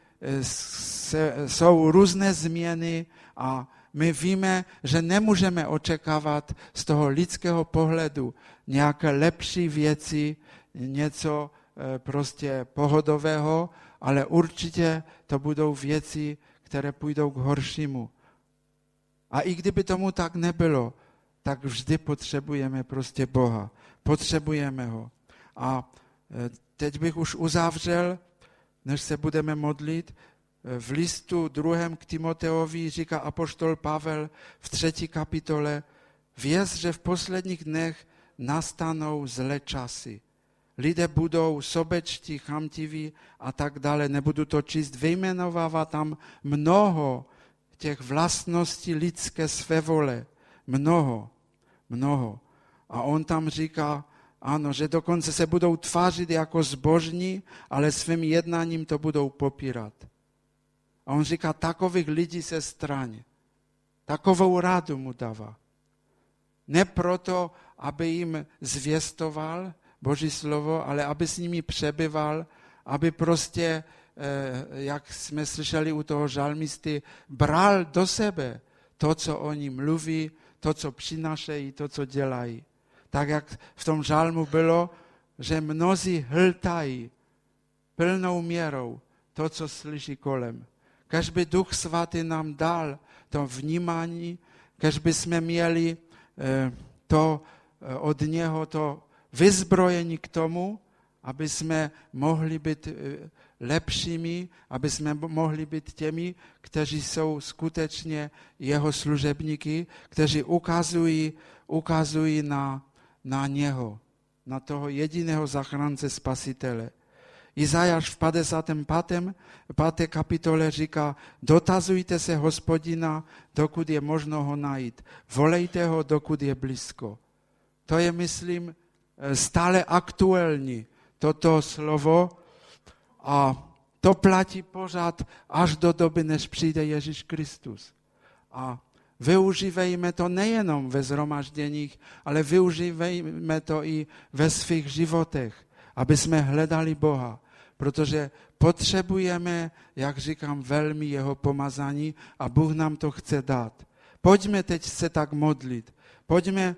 A: se, jsou různé změny a my víme, že nemůžeme očekávat z toho lidského pohledu nějaké lepší věci, něco e, prostě pohodového, ale určitě to budou věci, které půjdou k horšímu. A i kdyby tomu tak nebylo, tak vždy potřebujeme prostě Boha. Potřebujeme ho. A teď bych už uzavřel, než se budeme modlit, v listu druhém k Timoteovi říká apoštol Pavel v třetí kapitole, věz, že v posledních dnech nastanou zlé časy. Lidé budou sobečtí, chamtiví a tak dále. Nebudu to číst, vyjmenovává tam mnoho těch vlastností lidské své vole. Mnoho, mnoho. A on tam říká, ano, že dokonce se budou tvářit jako zbožní, ale svým jednáním to budou popírat. A on říká, takových lidí se straň. Takovou rádu mu dává. Ne proto, aby jim zvěstoval Boží slovo, ale aby s nimi přebyval, aby prostě, eh, jak jsme slyšeli u toho žalmisty, bral do sebe to, co oni mluví, to, co přinašejí, to, co dělají. Tak jak v tom žalmu bylo, že mnozí hltají plnou měrou to, co slyší kolem. Kež by Duch Svatý nám dal to vnímání, jsme měli eh, to eh, od něho, to vyzbrojení k tomu, aby jsme mohli být eh, lepšími, aby jsme mohli být těmi, kteří jsou skutečně jeho služebníky, kteří ukazují, ukazují na, na něho, na toho jediného zachránce spasitele. Izajáš v 55. 5. kapitole říká, dotazujte se hospodina, dokud je možno ho najít. Volejte ho, dokud je blízko. To je, myslím, stále aktuální, toto slovo. A to platí pořád až do doby, než přijde Ježíš Kristus. A využívejme to nejenom ve zhromažděních, ale využívejme to i ve svých životech, aby jsme hledali Boha, protože potřebujeme, jak říkám, velmi jeho pomazání a Bůh nám to chce dát. Pojďme teď se tak modlit. Pojďme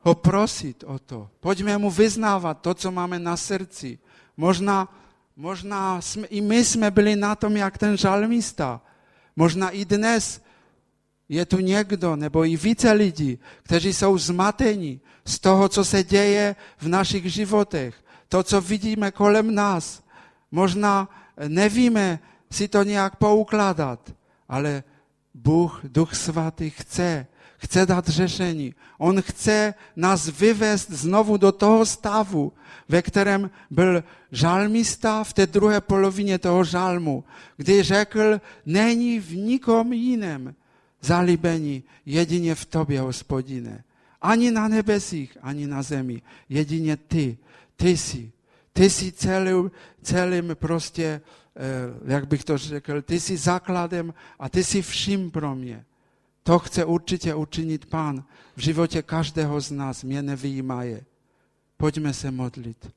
A: ho prosit o to. Pojďme mu vyznávat to, co máme na srdci. Možná, možná jsme, i my jsme byli na tom, jak ten žalmista. Možná i dnes je tu někdo, nebo i více lidí, kteří jsou zmateni z toho, co se děje v našich životech to, co vidíme kolem nás. Možná nevíme si to nějak poukládat, ale Bůh, Duch Svatý chce, chce dát řešení. On chce nás vyvést znovu do toho stavu, ve kterém byl žalmista v té druhé polovině toho žalmu, kdy řekl, není v nikom jiném zalíbení, jedině v tobě, hospodine. Ani na nebesích, ani na zemi. Jedině ty ty jsi. Ty jsi celým, celým prostě, eh, jak bych to řekl, ty jsi základem a ty jsi vším pro mě. To chce určitě učinit Pán v životě každého z nás, mě nevyjímaje. Pojďme se modlit.